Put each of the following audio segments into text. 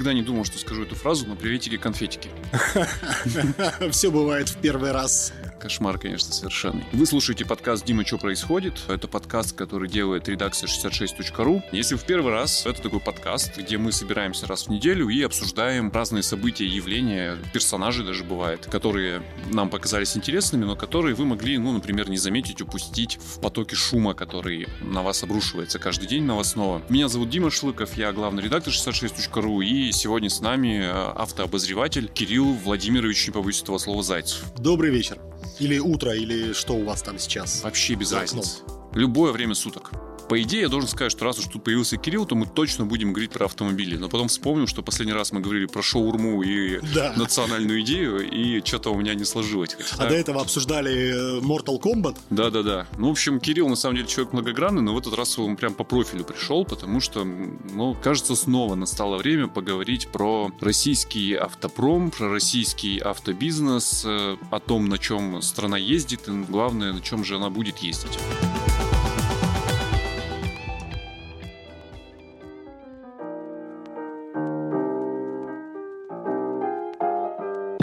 Никогда не думал, что скажу эту фразу, но приветики-конфетики. Все бывает в первый раз. Кошмар, конечно, совершенный. Вы слушаете подкаст «Дима, что происходит?». Это подкаст, который делает редакция 66.ru. Если в первый раз, это такой подкаст, где мы собираемся раз в неделю и обсуждаем разные события, явления, персонажи даже бывает, которые нам показались интересными, но которые вы могли, ну, например, не заметить, упустить в потоке шума, который на вас обрушивается каждый день новостного. Меня зовут Дима Шлыков, я главный редактор 66.ru, и сегодня с нами э, автообозреватель Кирилл Владимирович, не побоюсь этого слова, Зайцев. Добрый вечер. Или утро, или что у вас там сейчас? Вообще без разницы. Любое время суток по идее, я должен сказать, что раз уж тут появился Кирилл, то мы точно будем говорить про автомобили. Но потом вспомнил, что последний раз мы говорили про шоурму и да. национальную идею, и что-то у меня не сложилось. Хотя, а до этого обсуждали э, Mortal Kombat? Да-да-да. Ну, в общем, Кирилл на самом деле человек многогранный, но в этот раз он прям по профилю пришел, потому что, ну, кажется, снова настало время поговорить про российский автопром, про российский автобизнес, э, о том, на чем страна ездит, и главное, на чем же она будет ездить.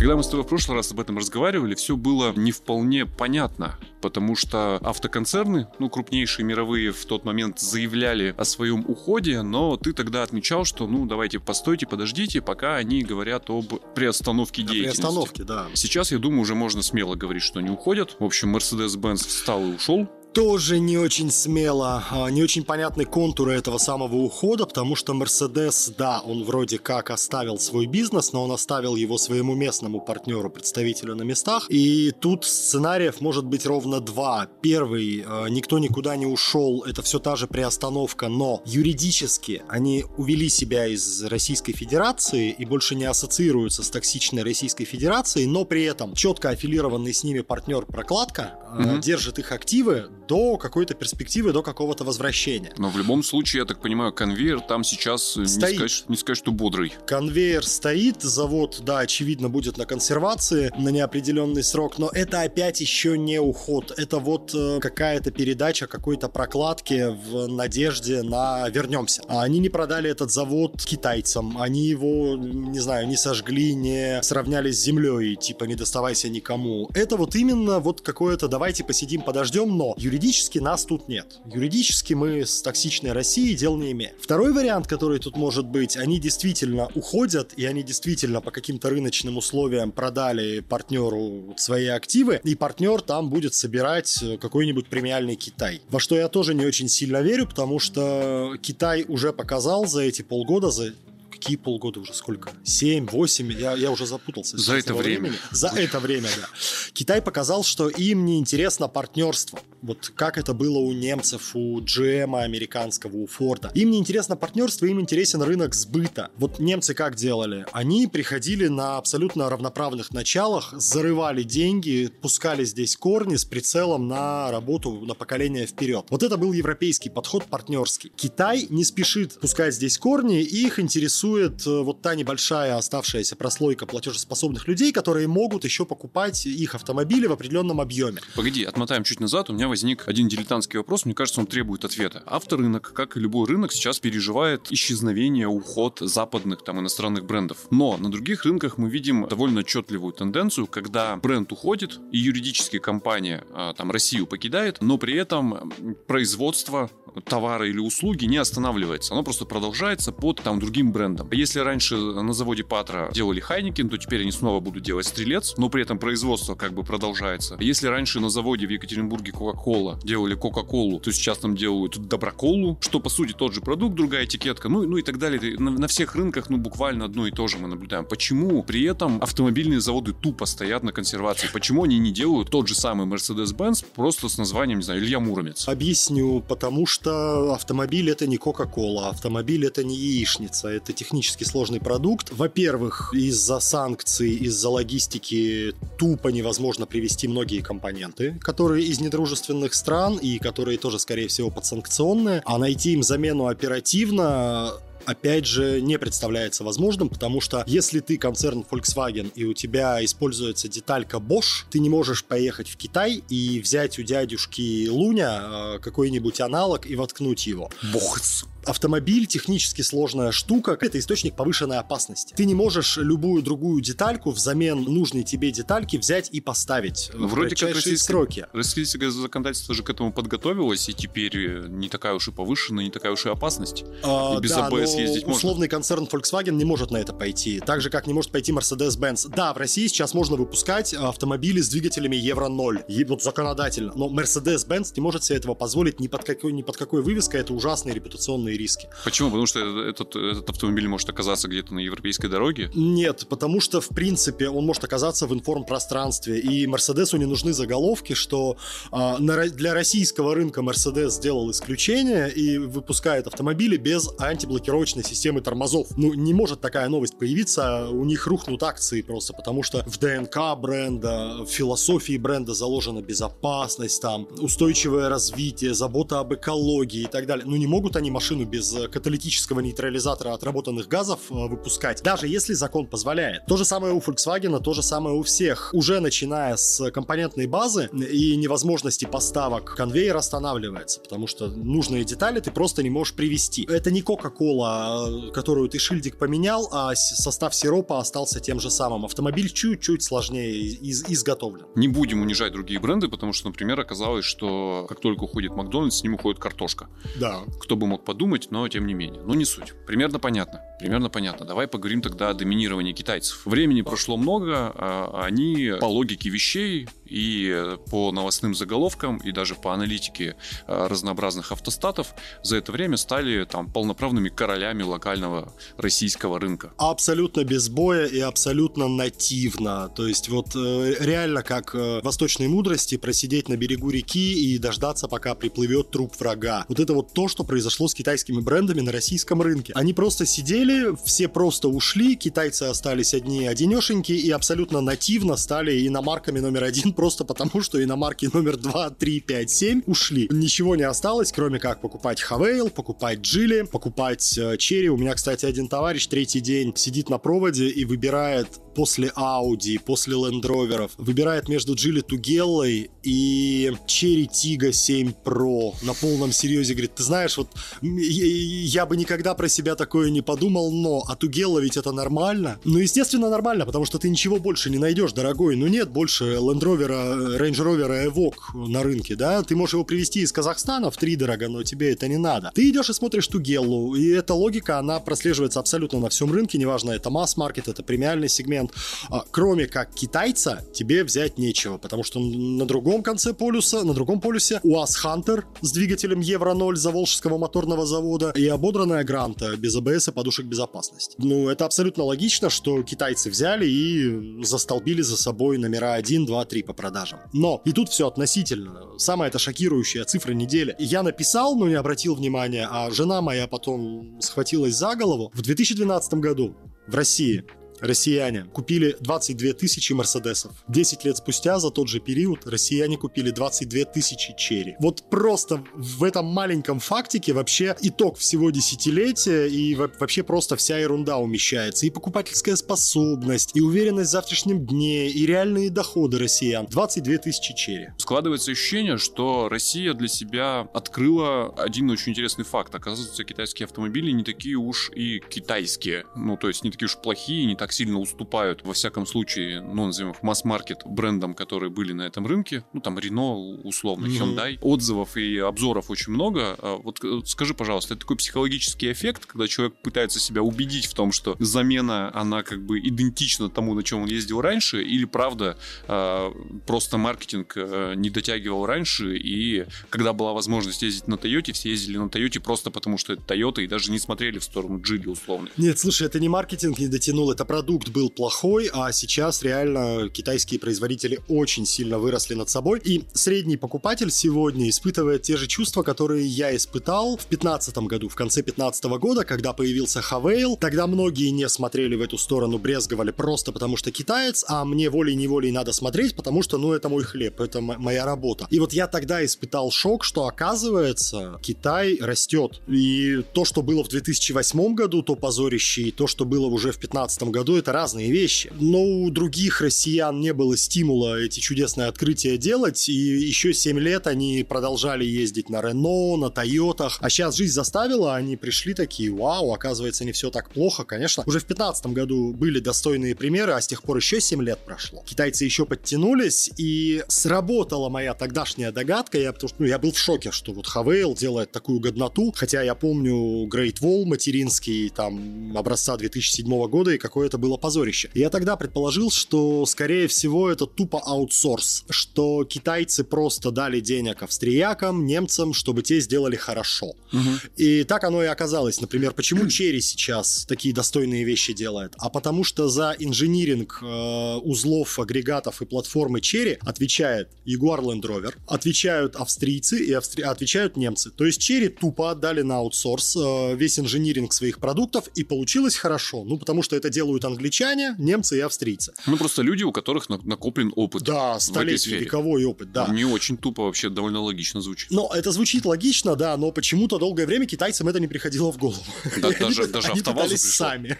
Когда мы с тобой в прошлый раз об этом разговаривали, все было не вполне понятно, потому что автоконцерны, ну, крупнейшие мировые в тот момент заявляли о своем уходе, но ты тогда отмечал, что, ну, давайте постойте, подождите, пока они говорят об приостановке да, деятельности. Приостановке, да. Сейчас, я думаю, уже можно смело говорить, что они уходят. В общем, Mercedes-Benz встал и ушел тоже не очень смело, а, не очень понятны контуры этого самого ухода, потому что Мерседес, да, он вроде как оставил свой бизнес, но он оставил его своему местному партнеру, представителю на местах. И тут сценариев может быть ровно два. Первый, а, никто никуда не ушел, это все та же приостановка, но юридически они увели себя из Российской Федерации и больше не ассоциируются с токсичной Российской Федерацией, но при этом четко аффилированный с ними партнер прокладка mm-hmm. держит их активы до какой-то перспективы, до какого-то возвращения. Но в любом случае, я так понимаю, конвейер там сейчас стоит. Не, сказать, не сказать, что бодрый. Конвейер стоит, завод, да, очевидно, будет на консервации на неопределенный срок, но это опять еще не уход. Это вот э, какая-то передача какой-то прокладки в надежде на вернемся. А они не продали этот завод китайцам, они его, не знаю, не сожгли, не сравняли с землей, типа не доставайся никому. Это вот именно вот какое-то давайте посидим, подождем, но юридически юридически нас тут нет. Юридически мы с токсичной Россией дел не имеем. Второй вариант, который тут может быть, они действительно уходят, и они действительно по каким-то рыночным условиям продали партнеру свои активы, и партнер там будет собирать какой-нибудь премиальный Китай. Во что я тоже не очень сильно верю, потому что Китай уже показал за эти полгода, за какие полгода уже, сколько? Семь, восемь, я, я уже запутался. За это время. Времени. За это время, да. Китай показал, что им не интересно партнерство. Вот как это было у немцев, у GM американского, у Форда. Им не интересно партнерство, им интересен рынок сбыта. Вот немцы как делали? Они приходили на абсолютно равноправных началах, зарывали деньги, пускали здесь корни с прицелом на работу на поколение вперед. Вот это был европейский подход партнерский. Китай не спешит пускать здесь корни, их интересует интересует э, вот та небольшая оставшаяся прослойка платежеспособных людей, которые могут еще покупать их автомобили в определенном объеме. Погоди, отмотаем чуть назад. У меня возник один дилетантский вопрос. Мне кажется, он требует ответа. Авторынок, как и любой рынок, сейчас переживает исчезновение, уход западных там иностранных брендов. Но на других рынках мы видим довольно отчетливую тенденцию, когда бренд уходит и юридически компания а, там Россию покидает, но при этом производство товара или услуги не останавливается. Оно просто продолжается под там другим брендом. Если раньше на заводе Патра делали Хайникин, то теперь они снова будут делать Стрелец, но при этом производство как бы продолжается. Если раньше на заводе в Екатеринбурге Кока-Кола делали Кока-Колу, то сейчас там делают Доброколу, что по сути тот же продукт, другая этикетка, ну, ну и так далее. На, на всех рынках, ну, буквально одно и то же мы наблюдаем. Почему при этом автомобильные заводы тупо стоят на консервации? Почему они не делают тот же самый Mercedes-Benz просто с названием, не знаю, Илья Муромец? Объясню, потому что автомобиль это не Кока-Кола, автомобиль это не яичница, это технически сложный продукт. Во-первых, из-за санкций, из-за логистики тупо невозможно привести многие компоненты, которые из недружественных стран и которые тоже, скорее всего, подсанкционные, а найти им замену оперативно опять же, не представляется возможным, потому что если ты концерн Volkswagen и у тебя используется деталька Bosch, ты не можешь поехать в Китай и взять у дядюшки Луня э, какой-нибудь аналог и воткнуть его. Бохц автомобиль технически сложная штука, это источник повышенной опасности. Ты не можешь любую другую детальку взамен нужной тебе детальки взять и поставить ну, вроде как российское, сроки. Российское законодательство же к этому подготовилось, и теперь э, не такая уж и повышенная, не такая уж и опасность. А, и без да, АБС ездить можно. условный концерн Volkswagen не может на это пойти. Так же, как не может пойти Mercedes-Benz. Да, в России сейчас можно выпускать автомобили с двигателями Евро-0. И вот законодательно. Но Mercedes-Benz не может себе этого позволить ни под какой, ни под какой вывеской. Это ужасные репутационные риски. Почему? Потому что этот, этот автомобиль может оказаться где-то на европейской дороге? Нет, потому что, в принципе, он может оказаться в информпространстве, и Мерседесу не нужны заголовки, что а, на, для российского рынка Мерседес сделал исключение и выпускает автомобили без антиблокировочной системы тормозов. Ну, не может такая новость появиться, у них рухнут акции просто, потому что в ДНК бренда, в философии бренда заложена безопасность, там, устойчивое развитие, забота об экологии и так далее. Ну, не могут они машину без каталитического нейтрализатора отработанных газов э, выпускать, даже если закон позволяет. То же самое у Volkswagen, то же самое у всех. Уже начиная с компонентной базы и невозможности поставок, конвейер останавливается, потому что нужные детали ты просто не можешь привести. Это не Coca-Cola, которую ты шильдик поменял, а состав сиропа остался тем же самым. Автомобиль чуть-чуть сложнее из изготовлен. Не будем унижать другие бренды, потому что, например, оказалось, что как только уходит Макдональдс, с ним уходит картошка. Да. Кто бы мог подумать, но тем не менее. Ну, не суть. Примерно понятно. Примерно понятно. Давай поговорим тогда о доминировании китайцев. Времени прошло много, а они по логике вещей и по новостным заголовкам, и даже по аналитике а, разнообразных автостатов за это время стали там полноправными королями локального российского рынка. Абсолютно без боя и абсолютно нативно. То есть вот э, реально как э, восточной мудрости просидеть на берегу реки и дождаться, пока приплывет труп врага. Вот это вот то, что произошло с китайскими брендами на российском рынке. Они просто сидели, все просто ушли, китайцы остались одни одинешенькие и абсолютно нативно стали иномарками номер один просто потому, что иномарки номер 2, 3, 5, 7 ушли. Ничего не осталось, кроме как покупать Хавейл, покупать Джили, покупать э, Черри. У меня, кстати, один товарищ третий день сидит на проводе и выбирает после Audi, после Land выбирает между Джили Тугеллой и Cherry Tiggo 7 Pro на полном серьезе. Говорит, ты знаешь, вот я бы никогда про себя такое не подумал, но а Тугелла ведь это нормально? Ну, естественно, нормально, потому что ты ничего больше не найдешь, дорогой. Ну, нет больше Land Range Rover Evoque на рынке, да? Ты можешь его привезти из Казахстана в три дорого, но тебе это не надо. Ты идешь и смотришь Тугеллу, и эта логика, она прослеживается абсолютно на всем рынке, неважно, это масс-маркет, это премиальный сегмент. А, кроме как китайца, тебе взять нечего, потому что на другом конце полюса, на другом полюсе УАЗ Хантер с двигателем Евро-0 Заволжского моторного завода и ободранная Гранта без АБС и подушек безопасности. Ну, это абсолютно логично, что китайцы взяли и застолбили за собой номера 1, 2, 3 по продажам. Но и тут все относительно. Самая это шокирующая цифра недели. Я написал, но не обратил внимания, а жена моя потом схватилась за голову. В 2012 году в России россияне купили 22 тысячи Мерседесов. 10 лет спустя за тот же период россияне купили 22 тысячи Черри. Вот просто в этом маленьком фактике вообще итог всего десятилетия и вообще просто вся ерунда умещается. И покупательская способность, и уверенность в завтрашнем дне, и реальные доходы россиян. 22 тысячи Черри. Складывается ощущение, что Россия для себя открыла один очень интересный факт. Оказывается, китайские автомобили не такие уж и китайские. Ну, то есть не такие уж плохие, не так так сильно уступают, во всяком случае, ну, назовем их масс-маркет брендам, которые были на этом рынке. Ну, там, Renault, условно, mm-hmm. Hyundai. Отзывов и обзоров очень много. А вот э, скажи, пожалуйста, это такой психологический эффект, когда человек пытается себя убедить в том, что замена, она как бы идентична тому, на чем он ездил раньше, или правда а, просто маркетинг э, не дотягивал раньше, и когда была возможность ездить на Тойоте, все ездили на Тойоте просто потому, что это Тойота, и даже не смотрели в сторону Джили условно. Нет, слушай, это не маркетинг не дотянул, это продукт был плохой, а сейчас реально китайские производители очень сильно выросли над собой. И средний покупатель сегодня испытывает те же чувства, которые я испытал в 2015 году, в конце 2015 года, когда появился Хавейл. Тогда многие не смотрели в эту сторону, брезговали просто потому что китаец, а мне волей-неволей надо смотреть, потому что, ну, это мой хлеб, это моя работа. И вот я тогда испытал шок, что оказывается Китай растет. И то, что было в 2008 году, то позорище, и то, что было уже в 2015 году, это разные вещи. Но у других россиян не было стимула эти чудесные открытия делать, и еще 7 лет они продолжали ездить на Рено, на Тойотах, а сейчас жизнь заставила, они пришли такие, вау, оказывается, не все так плохо, конечно. Уже в 2015 году были достойные примеры, а с тех пор еще 7 лет прошло. Китайцы еще подтянулись, и сработала моя тогдашняя догадка, я, потому что ну, я был в шоке, что вот Хавейл делает такую годноту, хотя я помню Great Wall материнский, там, образца 2007 года, и какое это было позорище. Я тогда предположил, что, скорее всего, это тупо аутсорс, что китайцы просто дали денег австриякам, немцам, чтобы те сделали хорошо. Угу. И так оно и оказалось. Например, почему Chery сейчас такие достойные вещи делает? А потому что за инжиниринг э, узлов, агрегатов и платформы Chery отвечает Jaguar Land Rover, отвечают австрийцы и австри... отвечают немцы. То есть Chery тупо отдали на аутсорс э, весь инжиниринг своих продуктов, и получилось хорошо. Ну, потому что это делают англичане, немцы и австрийцы. Ну, просто люди, у которых накоплен опыт. Да, столетний вековой опыт, да. Не очень тупо вообще, довольно логично звучит. Но это звучит логично, да, но почему-то долгое время китайцам это не приходило в голову. Да, даже, они, даже они пытались сами.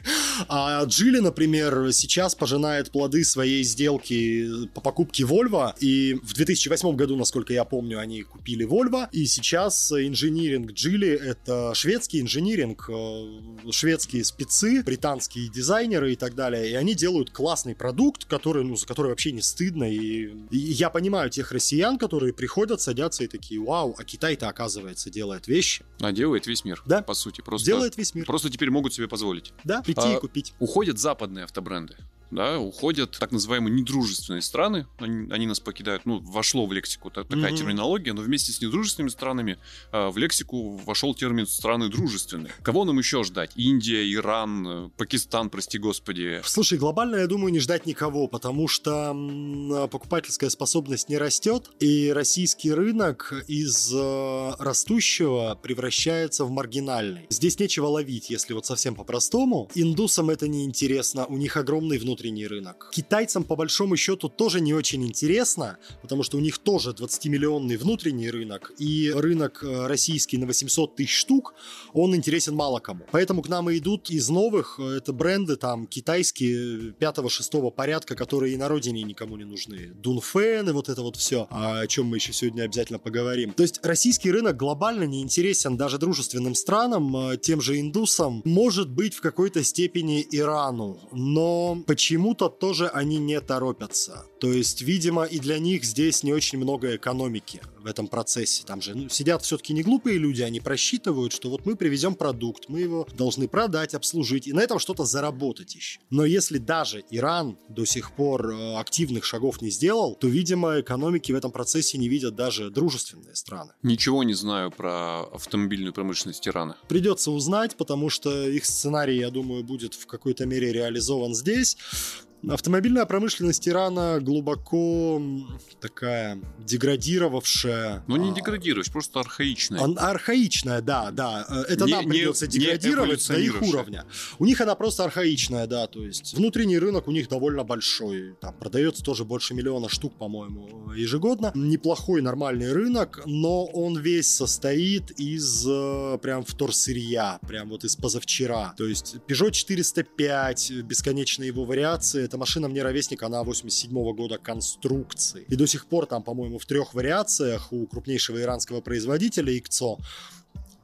А Джили, например, сейчас пожинает плоды своей сделки по покупке Volvo, и в 2008 году, насколько я помню, они купили Volvo, и сейчас инжиниринг Джили — это шведский инжиниринг, э, шведские спецы, британские дизайнеры так далее, и они делают классный продукт, который, ну, за который вообще не стыдно, и, и я понимаю тех россиян, которые приходят, садятся и такие, вау, а Китай-то, оказывается, делает вещи. А делает весь мир, да? по сути. Просто, делает весь мир. Просто теперь могут себе позволить. Да, прийти а, и купить. Уходят западные автобренды да, уходят так называемые недружественные страны, они, они нас покидают, ну, вошло в лексику так, такая mm-hmm. терминология, но вместе с недружественными странами э, в лексику вошел термин страны дружественные. Кого нам еще ждать? Индия, Иран, э, Пакистан, прости господи. Слушай, глобально, я думаю, не ждать никого, потому что м, покупательская способность не растет, и российский рынок из э, растущего превращается в маргинальный. Здесь нечего ловить, если вот совсем по-простому. Индусам это не интересно, у них огромный внутренний внутренний рынок. Китайцам, по большому счету, тоже не очень интересно, потому что у них тоже 20-миллионный внутренний рынок, и рынок э, российский на 800 тысяч штук, он интересен мало кому. Поэтому к нам и идут из новых, э, это бренды там китайские 5-6 порядка, которые и на родине никому не нужны. Дунфен и вот это вот все, о чем мы еще сегодня обязательно поговорим. То есть российский рынок глобально не интересен даже дружественным странам, э, тем же индусам, может быть в какой-то степени Ирану, но почему почему-то тоже они не торопятся. То есть, видимо, и для них здесь не очень много экономики в этом процессе. Там же ну, сидят все-таки не глупые люди, они просчитывают, что вот мы привезем продукт, мы его должны продать, обслужить, и на этом что-то заработать еще. Но если даже Иран до сих пор э, активных шагов не сделал, то, видимо, экономики в этом процессе не видят даже дружественные страны. Ничего не знаю про автомобильную промышленность Ирана. Придется узнать, потому что их сценарий, я думаю, будет в какой-то мере реализован здесь. Автомобильная промышленность Ирана глубоко такая деградировавшая. Ну, не а, деградируешь, просто архаичная. Она архаичная, да, да. Это не, нам придется не, деградировать не до их уровня. У них она просто архаичная, да, то есть внутренний рынок у них довольно большой. Там продается тоже больше миллиона штук, по-моему, ежегодно. Неплохой нормальный рынок, но он весь состоит из э, прям вторсырья, прям вот из позавчера. То есть Peugeot 405, бесконечные его вариации, эта машина мне ровесник, она 87 -го года конструкции. И до сих пор там, по-моему, в трех вариациях у крупнейшего иранского производителя ИКЦО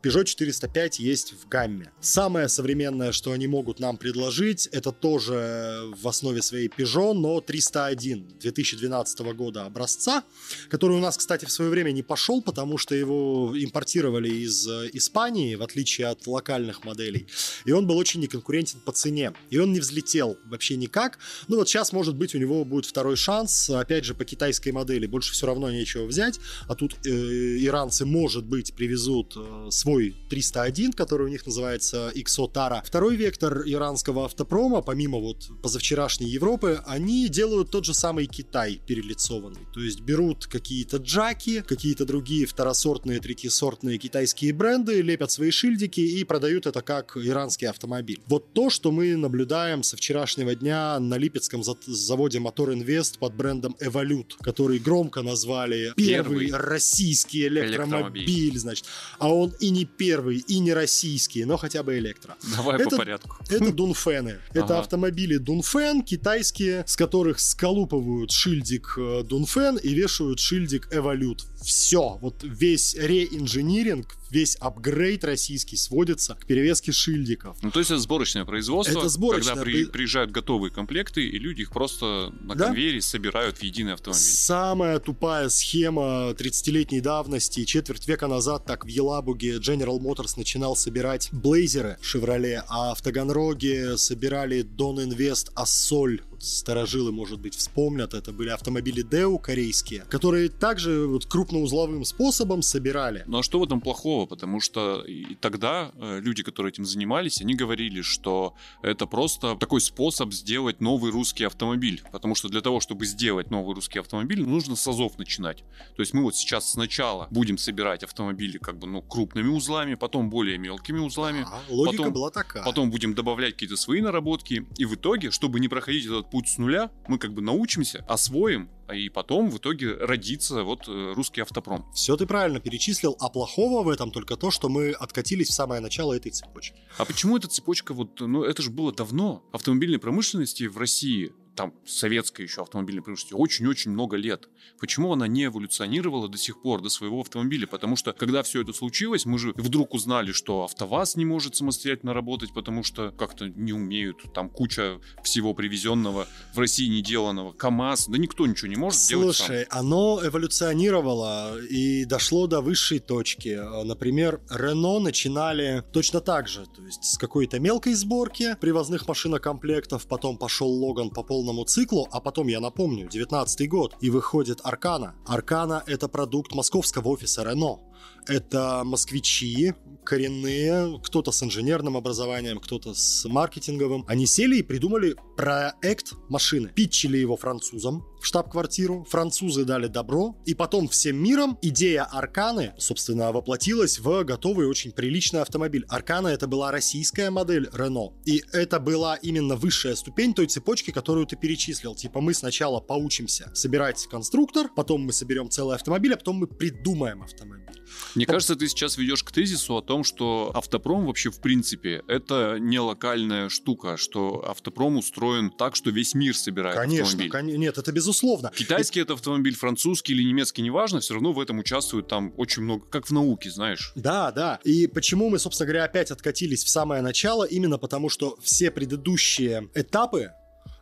Peugeot 405 есть в гамме. Самое современное, что они могут нам предложить, это тоже в основе своей Peugeot, но 301 2012 года образца, который у нас, кстати, в свое время не пошел, потому что его импортировали из э, Испании, в отличие от локальных моделей. И он был очень неконкурентен по цене. И он не взлетел вообще никак. Ну вот сейчас, может быть, у него будет второй шанс, опять же, по китайской модели. Больше все равно нечего взять. А тут э, иранцы, может быть, привезут э, свой свой 301, который у них называется XO Второй вектор иранского автопрома, помимо вот позавчерашней Европы, они делают тот же самый Китай перелицованный. То есть берут какие-то джаки, какие-то другие второсортные, третьесортные китайские бренды, лепят свои шильдики и продают это как иранский автомобиль. Вот то, что мы наблюдаем со вчерашнего дня на Липецком заводе Мотор Инвест под брендом Evolute, который громко назвали первый, первый российский электромобиль, электромобиль, значит. А он и не первый, и не российский, но хотя бы электро. Давай это, по порядку. Это Дунфены. Это автомобили Дунфен, китайские, с которых сколупывают шильдик э, Дунфен и вешают шильдик Evolute. Все. Вот весь реинжиниринг, весь апгрейд российский сводится к перевеске шильдиков. Ну, то есть это сборочное производство, это сборочное. когда при, приезжают готовые комплекты, и люди их просто на да? конвейере собирают в единый автомобиль. Самая тупая схема 30-летней давности. Четверть века назад так в Елабуге General Motors начинал собирать блейзеры Chevrolet, а в Таганроге собирали Don Invest Ассоль старожилы, может быть, вспомнят, это были автомобили Део корейские, которые также вот крупноузловым способом собирали. Ну а что в этом плохого? Потому что и тогда э, люди, которые этим занимались, они говорили, что это просто такой способ сделать новый русский автомобиль. Потому что для того, чтобы сделать новый русский автомобиль, нужно с азов начинать. То есть мы вот сейчас сначала будем собирать автомобили как бы ну, крупными узлами, потом более мелкими узлами. А, логика потом, была такая. Потом будем добавлять какие-то свои наработки. И в итоге, чтобы не проходить этот путь с нуля, мы как бы научимся, освоим, а и потом в итоге родится вот э, русский автопром. Все ты правильно перечислил, а плохого в этом только то, что мы откатились в самое начало этой цепочки. А почему эта цепочка вот, ну это же было давно. Автомобильной промышленности в России там советской еще автомобильной промышленности очень-очень много лет. Почему она не эволюционировала до сих пор, до своего автомобиля? Потому что, когда все это случилось, мы же вдруг узнали, что АвтоВАЗ не может самостоятельно работать, потому что как-то не умеют, там куча всего привезенного в России не деланного, КАМАЗ, да никто ничего не может Слушай, делать Слушай, оно эволюционировало и дошло до высшей точки. Например, Рено начинали точно так же, то есть с какой-то мелкой сборки привозных машинокомплектов, потом пошел Логан по полному полному циклу, а потом, я напомню, 19 год, и выходит Аркана. Аркана — это продукт московского офиса Рено. Это москвичи, коренные, кто-то с инженерным образованием, кто-то с маркетинговым. Они сели и придумали проект машины. Питчили его французам в штаб-квартиру, французы дали добро, и потом всем миром идея Арканы, собственно, воплотилась в готовый очень приличный автомобиль. Аркана это была российская модель Renault, и это была именно высшая ступень той цепочки, которую ты перечислил. Типа мы сначала поучимся собирать конструктор, потом мы соберем целый автомобиль, а потом мы придумаем автомобиль. Мне кажется, ты сейчас ведешь к тезису о том, что автопром вообще в принципе это не локальная штука, что автопром устроен так, что весь мир собирает конечно, автомобиль. Конечно, нет, это безусловно. Китайский это... это автомобиль, французский или немецкий, неважно, все равно в этом участвует там очень много, как в науке, знаешь. Да, да. И почему мы, собственно говоря, опять откатились в самое начало? Именно потому, что все предыдущие этапы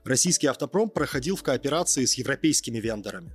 российский автопром проходил в кооперации с европейскими вендорами.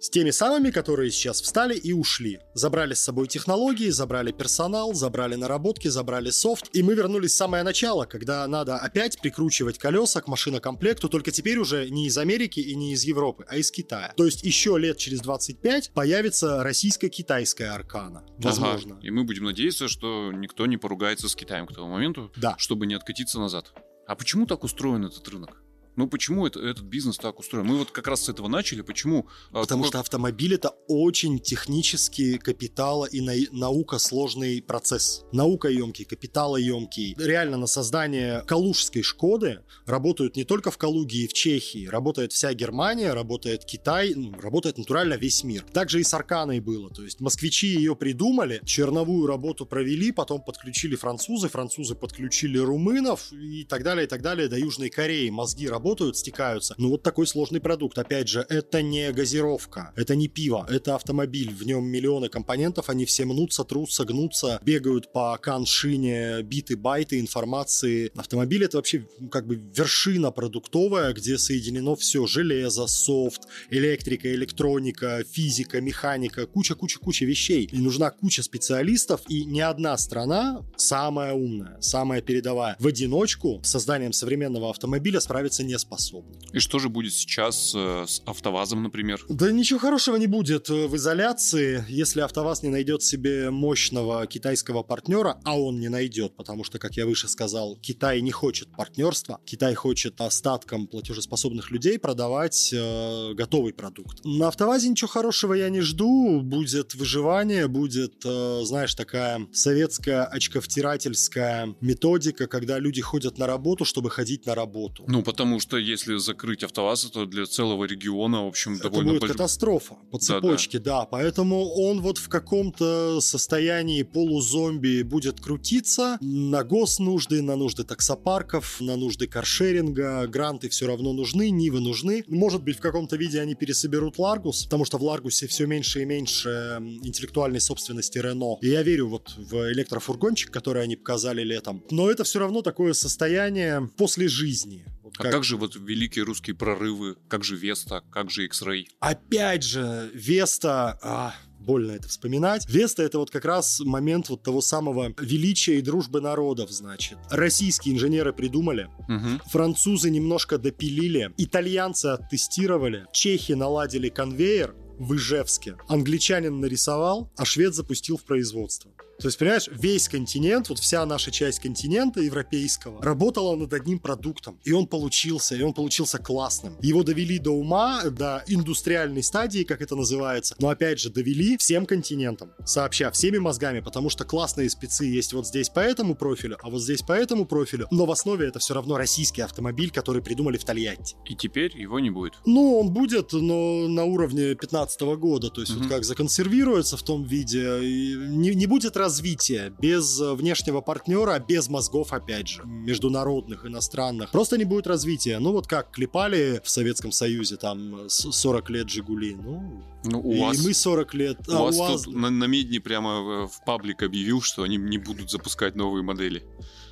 С теми самыми, которые сейчас встали и ушли. Забрали с собой технологии, забрали персонал, забрали наработки, забрали софт. И мы вернулись в самое начало, когда надо опять прикручивать колеса к машинокомплекту, только теперь уже не из Америки и не из Европы, а из Китая. То есть еще лет через 25 появится российско-китайская аркана. Возможно. Ага. И мы будем надеяться, что никто не поругается с Китаем к тому моменту, да. чтобы не откатиться назад. А почему так устроен этот рынок? Ну почему это, этот бизнес так устроен? Мы вот как раз с этого начали. Почему? А, Потому что автомобиль это очень технический капитала и на, наука сложный процесс. Наукоемкий, капиталоемкий. Реально на создание калужской Шкоды работают не только в Калуге и в Чехии. Работает вся Германия, работает Китай, ну, работает натурально весь мир. Также и с Арканой было. То есть москвичи ее придумали, черновую работу провели, потом подключили французы, французы подключили румынов и так далее, и так далее до Южной Кореи. Мозги работают работают, стекаются. Ну вот такой сложный продукт. Опять же, это не газировка, это не пиво, это автомобиль. В нем миллионы компонентов, они все мнутся, трутся, гнутся, бегают по каншине, биты, байты информации. Автомобиль это вообще ну, как бы вершина продуктовая, где соединено все. Железо, софт, электрика, электроника, физика, механика, куча-куча-куча вещей. И нужна куча специалистов, и ни одна страна самая умная, самая передовая в одиночку с созданием современного автомобиля справиться не не способны. И что же будет сейчас э, с АвтоВАЗом, например? Да ничего хорошего не будет в изоляции, если АвтоВАЗ не найдет себе мощного китайского партнера, а он не найдет, потому что, как я выше сказал, Китай не хочет партнерства, Китай хочет остаткам платежеспособных людей продавать э, готовый продукт. На АвтоВАЗе ничего хорошего я не жду, будет выживание, будет, э, знаешь, такая советская очковтирательская методика, когда люди ходят на работу, чтобы ходить на работу. Ну, потому что если закрыть АвтоВАЗ, то для целого региона, в общем, Это довольно будет больш- катастрофа по цепочке, да, Поэтому он вот в каком-то состоянии полузомби будет крутиться на госнужды, на нужды таксопарков, на нужды каршеринга. Гранты все равно нужны, Нивы нужны. Может быть, в каком-то виде они пересоберут Ларгус, потому что в Ларгусе все меньше и меньше интеллектуальной собственности Рено. И я верю вот в электрофургончик, который они показали летом. Но это все равно такое состояние после жизни. А как же вот великие русские прорывы, как же Веста, как же X-Ray? Опять же, Веста... а, больно это вспоминать. Веста это вот как раз момент вот того самого величия и дружбы народов, значит. Российские инженеры придумали, Мгм. французы немножко допилили, итальянцы оттестировали, чехи наладили конвейер в Ижевске, англичанин нарисовал, а швед запустил в производство. То есть, понимаешь, весь континент, вот вся наша часть континента европейского работала над одним продуктом. И он получился, и он получился классным. Его довели до ума, до индустриальной стадии, как это называется. Но опять же, довели всем континентам, сообща всеми мозгами, потому что классные спецы есть вот здесь по этому профилю, а вот здесь по этому профилю. Но в основе это все равно российский автомобиль, который придумали в Тольятти. И теперь его не будет. Ну, он будет, но на уровне 15 года, то есть Мгм. вот как законсервируется в том виде, и не, не будет развития без э, внешнего партнера, без мозгов, опять же, международных, иностранных. Просто не будет развития. Ну, вот как клепали в Советском Союзе там э, с- 40 лет Жигули, ну, Ну, у и вас... мы 40 лет. У а, вас УАЗ- тут на, на Медне прямо э, в паблик объявил, что они не будут запускать новые модели.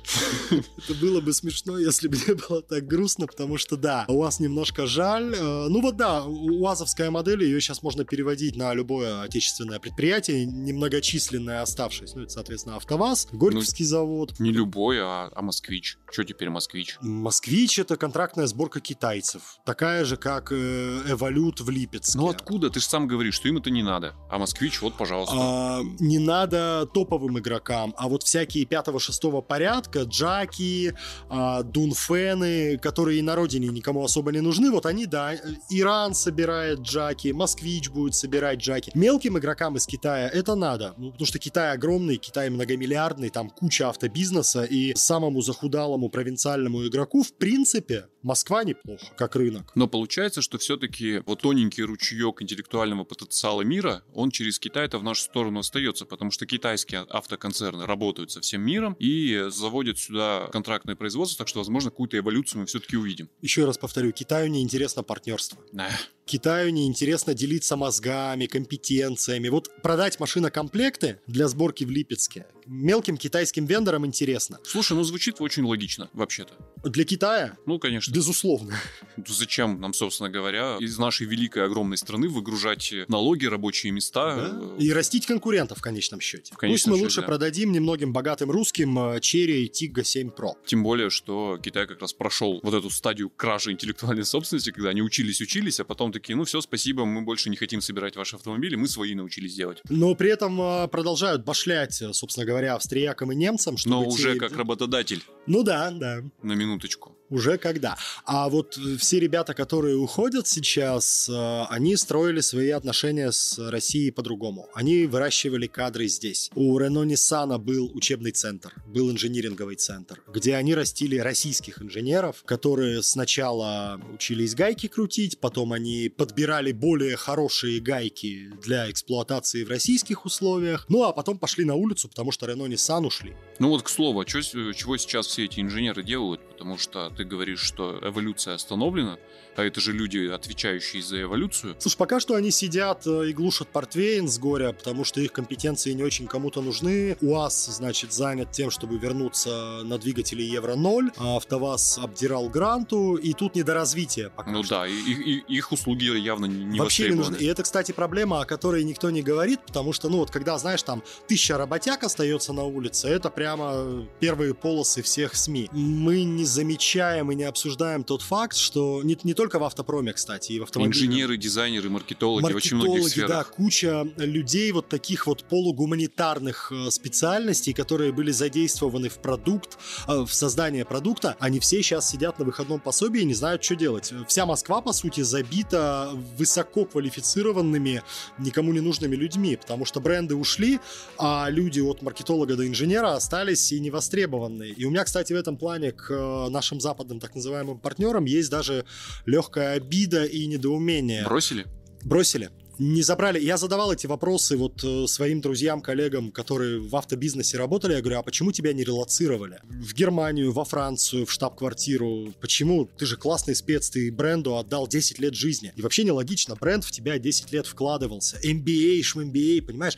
Это было бы смешно, если бы не было так грустно, потому что да, у вас немножко жаль. Э, Ну вот да, УАЗовская модель, ее сейчас можно переводить на любое отечественное предприятие, немногочисленное оставшееся. Ну это, соответственно, АвтоВАЗ, Горьковский завод. Не любой, а, а москвич. Что теперь москвич? Москвич это контрактная сборка китайцев, такая же, как э, Эволют в Липецке. Ну откуда? Ты же сам говоришь, что им это не надо. А москвич, вот, пожалуйста. А, не надо топовым игрокам, а вот всякие пятого-шестого порядка, Джаки, а, Дунфены, которые и на родине никому особо не нужны, вот они, да, Иран собирает Джаки, Москвич будет собирать Джаки. Мелким игрокам из Китая это надо, ну, потому что Китай огромный, Китай многомиллиардный, там куча автобизнеса, и самому захудалому провинциальному игроку, в принципе, Москва неплохо, как рынок. Но получается, что все-таки вот тоненький ручеек интеллектуального потенциала мира, он через Китай-то в нашу сторону остается, потому что китайские автоконцерны работают со всем миром и заводят сюда контрактное производство, так что, возможно, какую-то эволюцию мы все-таки увидим. Еще раз повторю, Китаю не интересно партнерство. Да. Китаю неинтересно делиться мозгами, компетенциями. Вот продать машинокомплекты для сборки в Липецке мелким китайским вендорам интересно. Слушай, ну звучит очень логично, вообще-то. Для Китая, Ну, конечно. безусловно. Ну, Зачем нам, собственно говоря, из нашей великой огромной страны выгружать налоги, рабочие места? Да? э, И растить конкурентов в конечном счете. В конечном Пусть мы счете, лучше да. продадим немногим богатым русским э, Cherry Tiggo 7 Pro. Тем более, что Китай как раз прошел вот эту стадию кражи интеллектуальной собственности, когда они учились-учились, а потом такие, ну все, спасибо, мы больше не хотим собирать ваши автомобили, мы свои научились делать. Но при этом э, продолжают башлять, э, собственно говоря, австриякам и немцам, чтобы Но те- уже как работодатель, Ну да, да. на минуточку. Уже когда. А вот э, все ребята, которые уходят сейчас, э, они строили свои отношения с Россией по-другому. Они выращивали кадры здесь. У Рено Ниссана был учебный центр, был инжиниринговый центр, где они растили российских инженеров, которые сначала учились гайки крутить, потом они подбирали более хорошие гайки для эксплуатации в российских условиях, ну а потом пошли на улицу, потому что Рено Ниссан ушли. Ну вот, к слову, а чё с- чего сейчас все эти инженеры делают? Потому что ты говоришь, что эволюция остановлена, а это же люди, отвечающие за эволюцию. Слушай, пока что они сидят э, и глушат портвейн с горя, потому что их компетенции не очень кому-то нужны. УАЗ, значит, занят тем, чтобы вернуться на двигатели Евро-0, а АвтоВАЗ обдирал гранту, и тут не до развития пока Ну что. да, и, и- их услуги явно не, Вообще не нужны. И это, кстати, проблема, о которой никто не говорит, потому что, ну вот, когда, знаешь, там тысяча работяг остается на улице, это прямо первые полосы всех СМИ. Мы не замечаем и не обсуждаем тот факт, что не, не только в автопроме, кстати, и в автомобиле. Инженеры, дизайнеры, маркетологи, маркетологи очень многих сферах. да, куча людей вот таких вот полугуманитарных э, специальностей, которые были задействованы в продукт, э, в создание продукта, они все сейчас сидят на выходном пособии и не знают, что делать. Вся Москва, по сути, забита высоко квалифицированными, никому не нужными людьми, потому что бренды ушли, а люди от маркетолога до инженера остались и не востребованные. И у меня, кстати, в этом плане к э, нашим западным так называемым партнерам есть даже легкая обида и недоумение. Бросили? Бросили не забрали. Я задавал эти вопросы вот э, своим друзьям, коллегам, которые в автобизнесе работали. Я говорю, а почему тебя не релацировали? В Германию, во Францию, в штаб-квартиру. Почему? Ты же классный спец, ты бренду отдал 10 лет жизни. И вообще нелогично, бренд в тебя 10 лет вкладывался. MBA, шм понимаешь?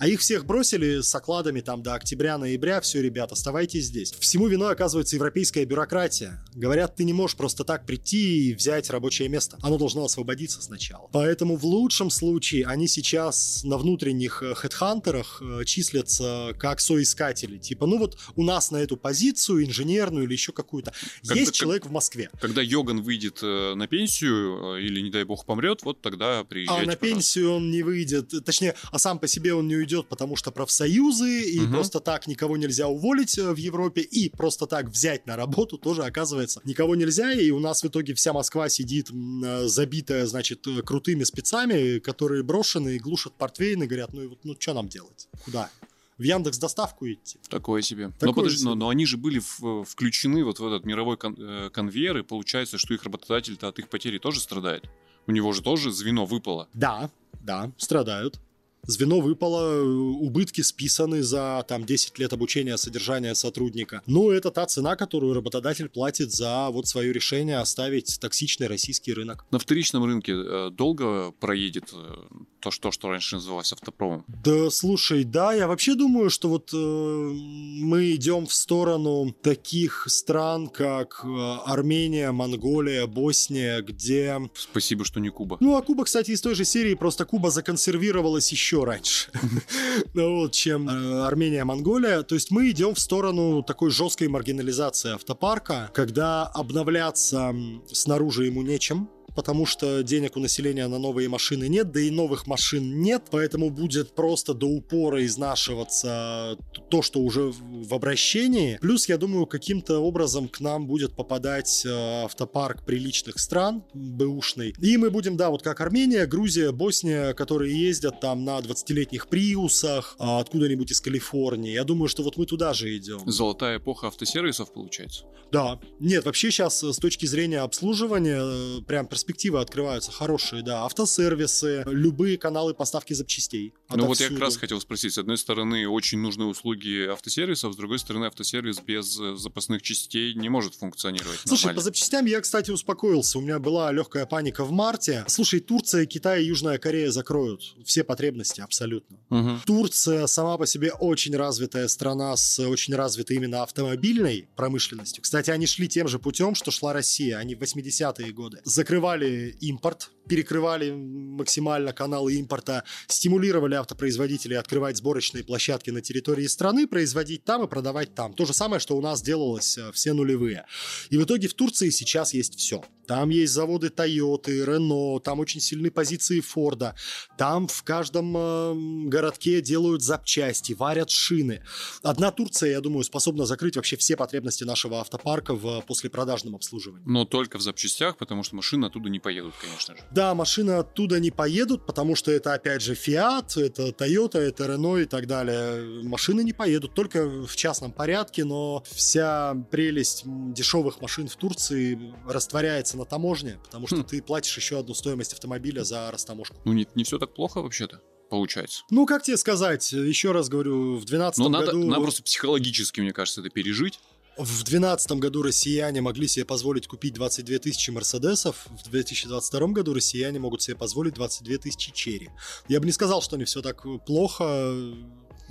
А их всех бросили с окладами там до октября-ноября. Все, ребят, оставайтесь здесь. Всему виной оказывается европейская бюрократия. Говорят, ты не можешь просто так прийти и взять рабочее место. Оно должно освободиться сначала. Поэтому в лучшем случае они сейчас на внутренних э, хедхантерах э, числятся как соискатели. Типа, ну вот у нас на эту позицию инженерную или еще какую-то когда, есть человек в Москве. Когда Йоган выйдет э, на пенсию или, не дай бог, помрет, вот тогда приезжайте. А на пенсию он не выйдет. Точнее, а сам по себе он не уйдет идет, потому что профсоюзы, и угу. просто так никого нельзя уволить э, в Европе, и просто так взять на работу тоже, оказывается, никого нельзя, и у нас в итоге вся Москва сидит э, забитая, значит, э, крутыми спецами, которые брошены и глушат портвейн и говорят, ну, ну что нам делать? Куда? в Яндекс доставку идти. Такое себе. Такое но, подожди, себе. Но, но они же были в, включены вот в этот мировой кон, конвейер, и получается, что их работодатель-то от их потери тоже страдает. У него же тоже звено выпало. Да, да, страдают звено выпало, убытки списаны за там 10 лет обучения содержания сотрудника. Ну, это та цена, которую работодатель платит за вот свое решение оставить токсичный российский рынок. На вторичном рынке э, долго проедет э, то, что, что раньше называлось автопромом? Да, слушай, да, я вообще думаю, что вот э, мы идем в сторону таких стран, как э, Армения, Монголия, Босния, где... Спасибо, что не Куба. Ну, а Куба, кстати, из той же серии, просто Куба законсервировалась еще раньше, ну вот, чем э, Армения, Монголия. То есть мы идем в сторону такой жесткой маргинализации автопарка, когда обновляться снаружи ему нечем, потому что денег у населения на новые машины нет, да и новых машин нет, поэтому будет просто до упора изнашиваться то, что уже в обращении. Плюс, я думаю, каким-то образом к нам будет попадать э, автопарк приличных стран, бэушный. И мы будем, да, вот как Армения, Грузия, Босния, которые ездят там на 20-летних приусах, а, откуда-нибудь из Калифорнии. Я думаю, что вот мы туда же идем. Золотая эпоха автосервисов, получается? Да. Нет, вообще сейчас э, с точки зрения обслуживания э, прям перспективы открываются хорошие, да. Автосервисы, любые каналы поставки запчастей. Ну вот я как раз хотел спросить. С одной стороны, очень нужны услуги автосервисов, с другой стороны, автосервис без э, запасных частей не может функционировать Слушай, нормально. по запчастям я, кстати, успокоился. У меня была легкая паника в марте. Слушай, Турция, Китай и Южная Корея закроют все потребности абсолютно. Угу. Турция сама по себе очень развитая страна с очень развитой именно автомобильной промышленностью. Кстати, они шли тем же путем, что шла Россия. Они в 80-е годы закрывали импорт, перекрывали максимально каналы импорта, стимулировали автопроизводителей открывать сборочные площадки на территории страны, производить там и продавать там. То же самое, что у нас делалось э, все нулевые. И в итоге в Турции сейчас есть все. Там есть заводы Toyota, Renault, там очень сильные позиции Форда. Там в каждом э, городке делают запчасти, варят шины. Одна Турция, я думаю, способна закрыть вообще все потребности нашего автопарка в послепродажном обслуживании. Но только в запчастях, потому что машины оттуда не поедут, конечно же. Да, машины оттуда не поедут, потому что это опять же Fiat, это Toyota, это Renault и так далее. Машины не поедут, только в частном порядке, но вся прелесть дешевых машин в Турции растворяется на таможне, потому что хм. ты платишь еще одну стоимость автомобиля за растаможку. Ну, не, не все так плохо вообще-то получается. Ну, как тебе сказать, еще раз говорю, в 2012 ну, надо, году... надо просто психологически, мне кажется, это пережить. В 2012 году россияне могли себе позволить купить 22 тысячи Мерседесов, в 2022 году россияне могут себе позволить 22 тысячи Черри. Я бы не сказал, что не все так плохо,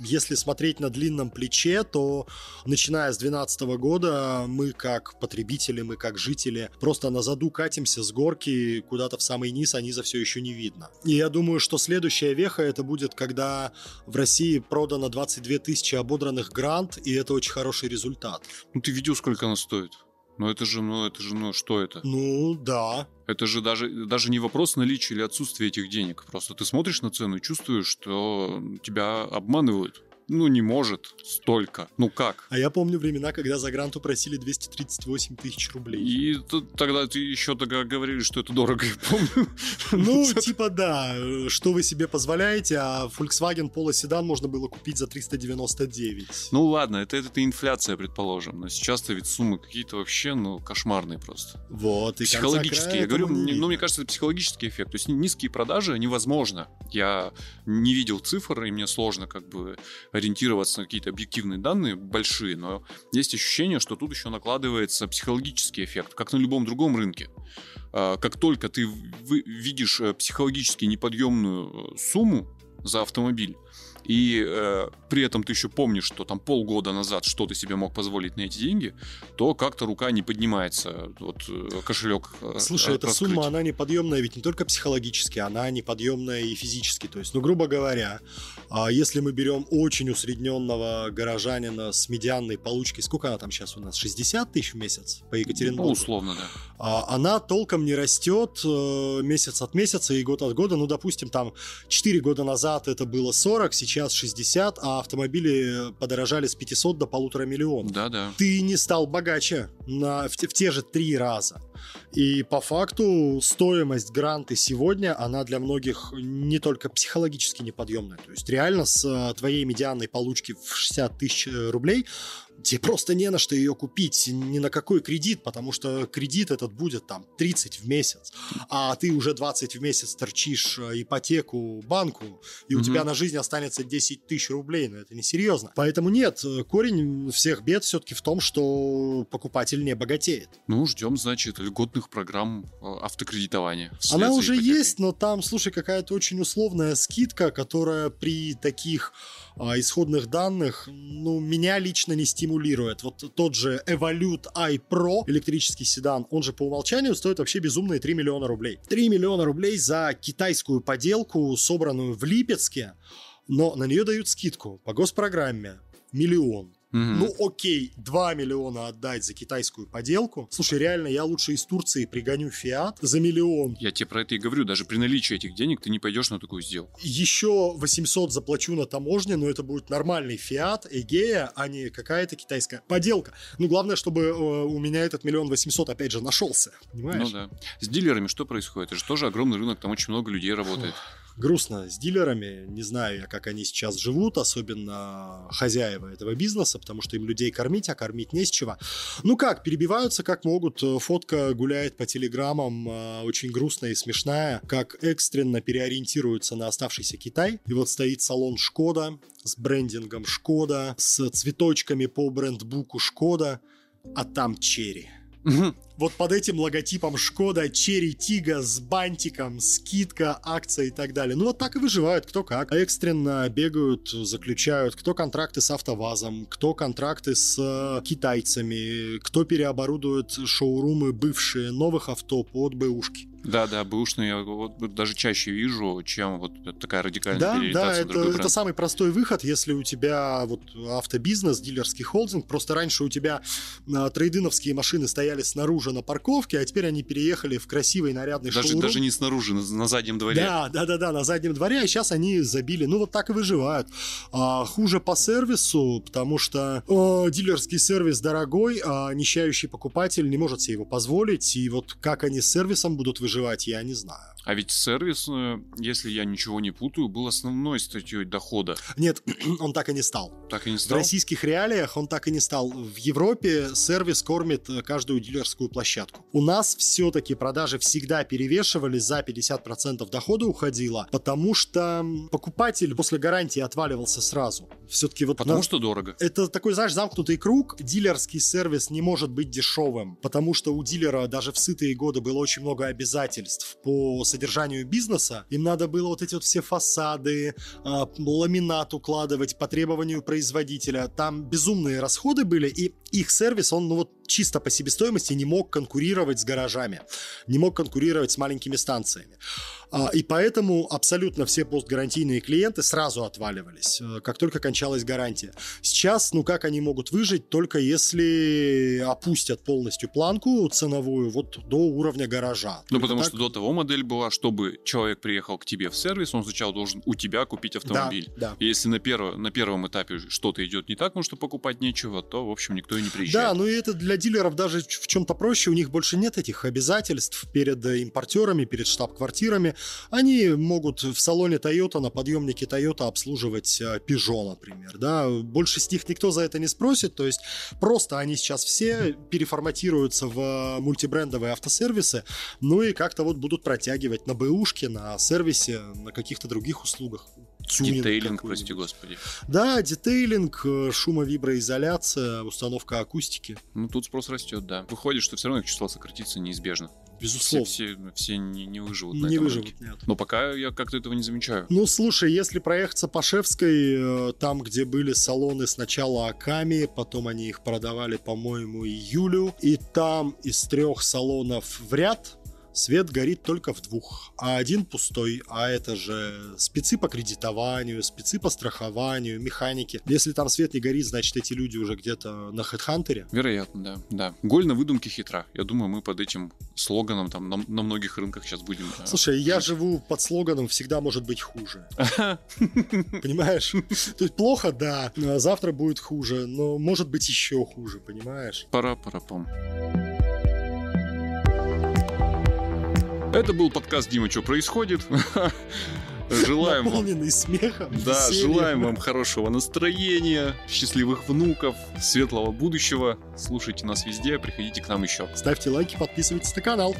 если смотреть на длинном плече, то начиная с 2012 года мы как потребители, мы как жители просто на заду катимся с горки куда-то в самый низ, а низа все еще не видно. И я думаю, что следующая веха это будет, когда в России продано 22 тысячи ободранных грант, и это очень хороший результат. Ну ты видел, сколько она стоит? Ну это же, ну это же, ну что это? Ну, да. Это же даже, даже не вопрос наличия или отсутствия этих денег. Просто ты смотришь на цену и чувствуешь, что тебя обманывают ну, не может столько. Ну как? А я помню времена, когда за гранту просили 238 тысяч рублей. И тогда ты еще тогда говорили, что это дорого, я помню. Ну, типа да, что вы себе позволяете, а Volkswagen Polo седан можно было купить за 399. Ну ладно, это, это инфляция, предположим, но сейчас-то ведь суммы какие-то вообще, ну, кошмарные просто. Вот, и Психологические, я говорю, ну, мне кажется, это психологический эффект. То есть низкие продажи невозможно. Я не видел цифр, и мне сложно как бы ориентироваться на какие-то объективные данные большие, но есть ощущение, что тут еще накладывается психологический эффект, как на любом другом рынке. А, как только ты видишь э, психологически неподъемную э, сумму за автомобиль, и э, при этом ты еще помнишь, что там полгода назад что ты себе мог позволить на эти деньги, то как-то рука не поднимается, вот э, кошелек. Э, Слушай, эта сумма, она неподъемная ведь не только психологически, она неподъемная и физически. То есть, ну, грубо говоря, а если мы берем очень усредненного горожанина с медианной получкой, сколько она там сейчас у нас, 60 тысяч в месяц по Екатеринбургу? Ну, условно, да. А, она толком не растет э, месяц от месяца и год от года. Ну, допустим, там 4 года назад это было 40, сейчас сейчас 60, а автомобили подорожали с 500 до полутора миллионов. Да, да. Ты не стал богаче на, в, в те же три раза. И по факту стоимость гранты сегодня, она для многих не только психологически неподъемная. То есть реально с э, твоей медианной получки в 60 тысяч э, рублей тебе просто не на что ее купить, ни на какой кредит, потому что кредит этот будет там 30 в месяц, а ты уже 20 в месяц торчишь э, ипотеку банку, и у тебя на жизнь останется 10 тысяч рублей, но это несерьезно. Поэтому нет, корень всех бед все-таки в том, что покупатель не богатеет. Ну, ждем, значит, льготных программ э, автокредитования. Она уже есть, но там, слушай, какая-то очень условная скидка, которая при таких а, исходных данных, ну, меня лично не стимулирует. Вот тот же Evolute i Pro, электрический седан, он же по умолчанию стоит вообще безумные 3 миллиона рублей. 3 миллиона рублей за китайскую поделку, собранную в Липецке, но на нее дают скидку по госпрограмме миллион. Угу. Ну окей, 2 миллиона отдать за китайскую поделку. Слушай, реально, я лучше из Турции пригоню Фиат за миллион. Я тебе про это и говорю, даже при наличии этих денег ты не пойдешь на такую сделку. Еще 800 заплачу на таможне, но это будет нормальный Фиат, Эгея, а не какая-то китайская поделка. Ну, главное, чтобы э, у меня этот миллион восемьсот опять же нашелся, понимаешь? Ну да. С дилерами что происходит? Это же тоже огромный рынок, там очень много людей работает. Фух грустно с дилерами. Не знаю я, как они сейчас живут, особенно хозяева этого бизнеса, потому что им людей кормить, а кормить не с чего. Ну как, перебиваются как могут. Фотка гуляет по телеграммам, а, очень грустная и смешная, как экстренно переориентируются на оставшийся Китай. И вот стоит салон Шкода с брендингом Шкода, с цветочками по брендбуку Шкода, а там черри. Вот под этим логотипом Шкода, Черри Тига с бантиком, скидка, акция и так далее. Ну вот так и выживают, кто как. Экстренно бегают, заключают, кто контракты с АвтоВАЗом, кто контракты с э, китайцами, кто переоборудует шоурумы бывшие новых авто под бэушки. Да, да, бэушные я вот даже чаще вижу, чем вот такая радикальная да, Да, это, это самый простой выход, если у тебя вот автобизнес, дилерский холдинг, просто раньше у тебя а, трейдиновские машины стояли снаружи на парковке, а теперь они переехали в красивый нарядный даже, шоурум. Даже не снаружи, на, на заднем дворе. Да, да, да, да, на заднем дворе, а сейчас они забили, ну вот так и выживают. А, хуже по сервису, потому что о, дилерский сервис дорогой, а нищающий покупатель не может себе его позволить, и вот как они с сервисом будут выживать, выживать, я не знаю. А ведь сервис, э, если я ничего не путаю, был основной статьей дохода. Нет, он так и не стал. Так и не стал? В российских реалиях он так и не стал. В Европе сервис кормит э, каждую дилерскую площадку. У нас все-таки продажи всегда перевешивали, за 50% дохода уходило, потому что покупатель после гарантии отваливался сразу. Все-таки вот... Потому на... что дорого. Это такой, знаешь, замкнутый круг. Дилерский сервис не может быть дешевым, потому что у дилера даже в сытые годы было очень много обязательств по содержанию бизнеса, им надо было вот эти вот все фасады, э, ламинат укладывать по требованию производителя. Там безумные расходы были, и их сервис, он ну вот чисто по себестоимости не мог конкурировать с гаражами, не мог конкурировать с маленькими станциями. А, и поэтому абсолютно все постгарантийные клиенты сразу отваливались, э, как только кончалась гарантия. Сейчас, ну как они могут выжить, только если опустят полностью планку ценовую вот до уровня гаража. Ну, потому так- что до того модель была, чтобы человек приехал к тебе в сервис, он сначала должен у тебя купить автомобиль. Да, да. Если на, перво- на первом этапе что-то идет не так, потому что покупать нечего, то, в общем, никто не Да, приезжает. ну и это для дилеров даже в чем-то проще, у них больше нет этих обязательств перед э, импортерами, перед штаб-квартирами. Они могут в салоне Toyota на подъемнике Toyota обслуживать э, Peugeot, например, да, больше с них никто за это не спросит, то есть просто они сейчас все переформатируются в э, мультибрендовые автосервисы, ну и как-то вот будут протягивать на БУшке, на сервисе, на каких-то других услугах. Тюнинг Детейлинг, прости господи. Да, детейлинг, э, шумовиброизоляция, установка акустики. Ну, тут спрос растет, да. Выходит, что все равно их число сократится неизбежно. Все, Безусловно. все, все не, не выживут на не этом выживут, рынке. нет. Но пока я как-то этого не замечаю. Ну, слушай, если проехаться по Шевской, э, там, где были салоны сначала Аками, потом они их продавали, по-моему, июлю, и там из трех салонов в ряд свет горит только в двух, а один пустой, а это же спецы по кредитованию, спецы по страхованию, механики. Если там свет не горит, значит, эти люди уже где-то на хедхантере. Вероятно, да. да. Голь на выдумке хитра. Я думаю, мы под этим слоганом там на, на многих рынках сейчас будем. э, Слушай, я живу под слоганом «всегда может быть хуже». Понимаешь? То есть плохо, да, завтра будет хуже, но может быть еще хуже, понимаешь? Пора, пора, пом. Это был подкаст Дима, что происходит. Желаем вам Наполненный смехом, Да, весельем. желаем вам хорошего настроения, счастливых внуков, светлого будущего. Слушайте нас везде, приходите к нам еще. Ставьте лайки, подписывайтесь на канал.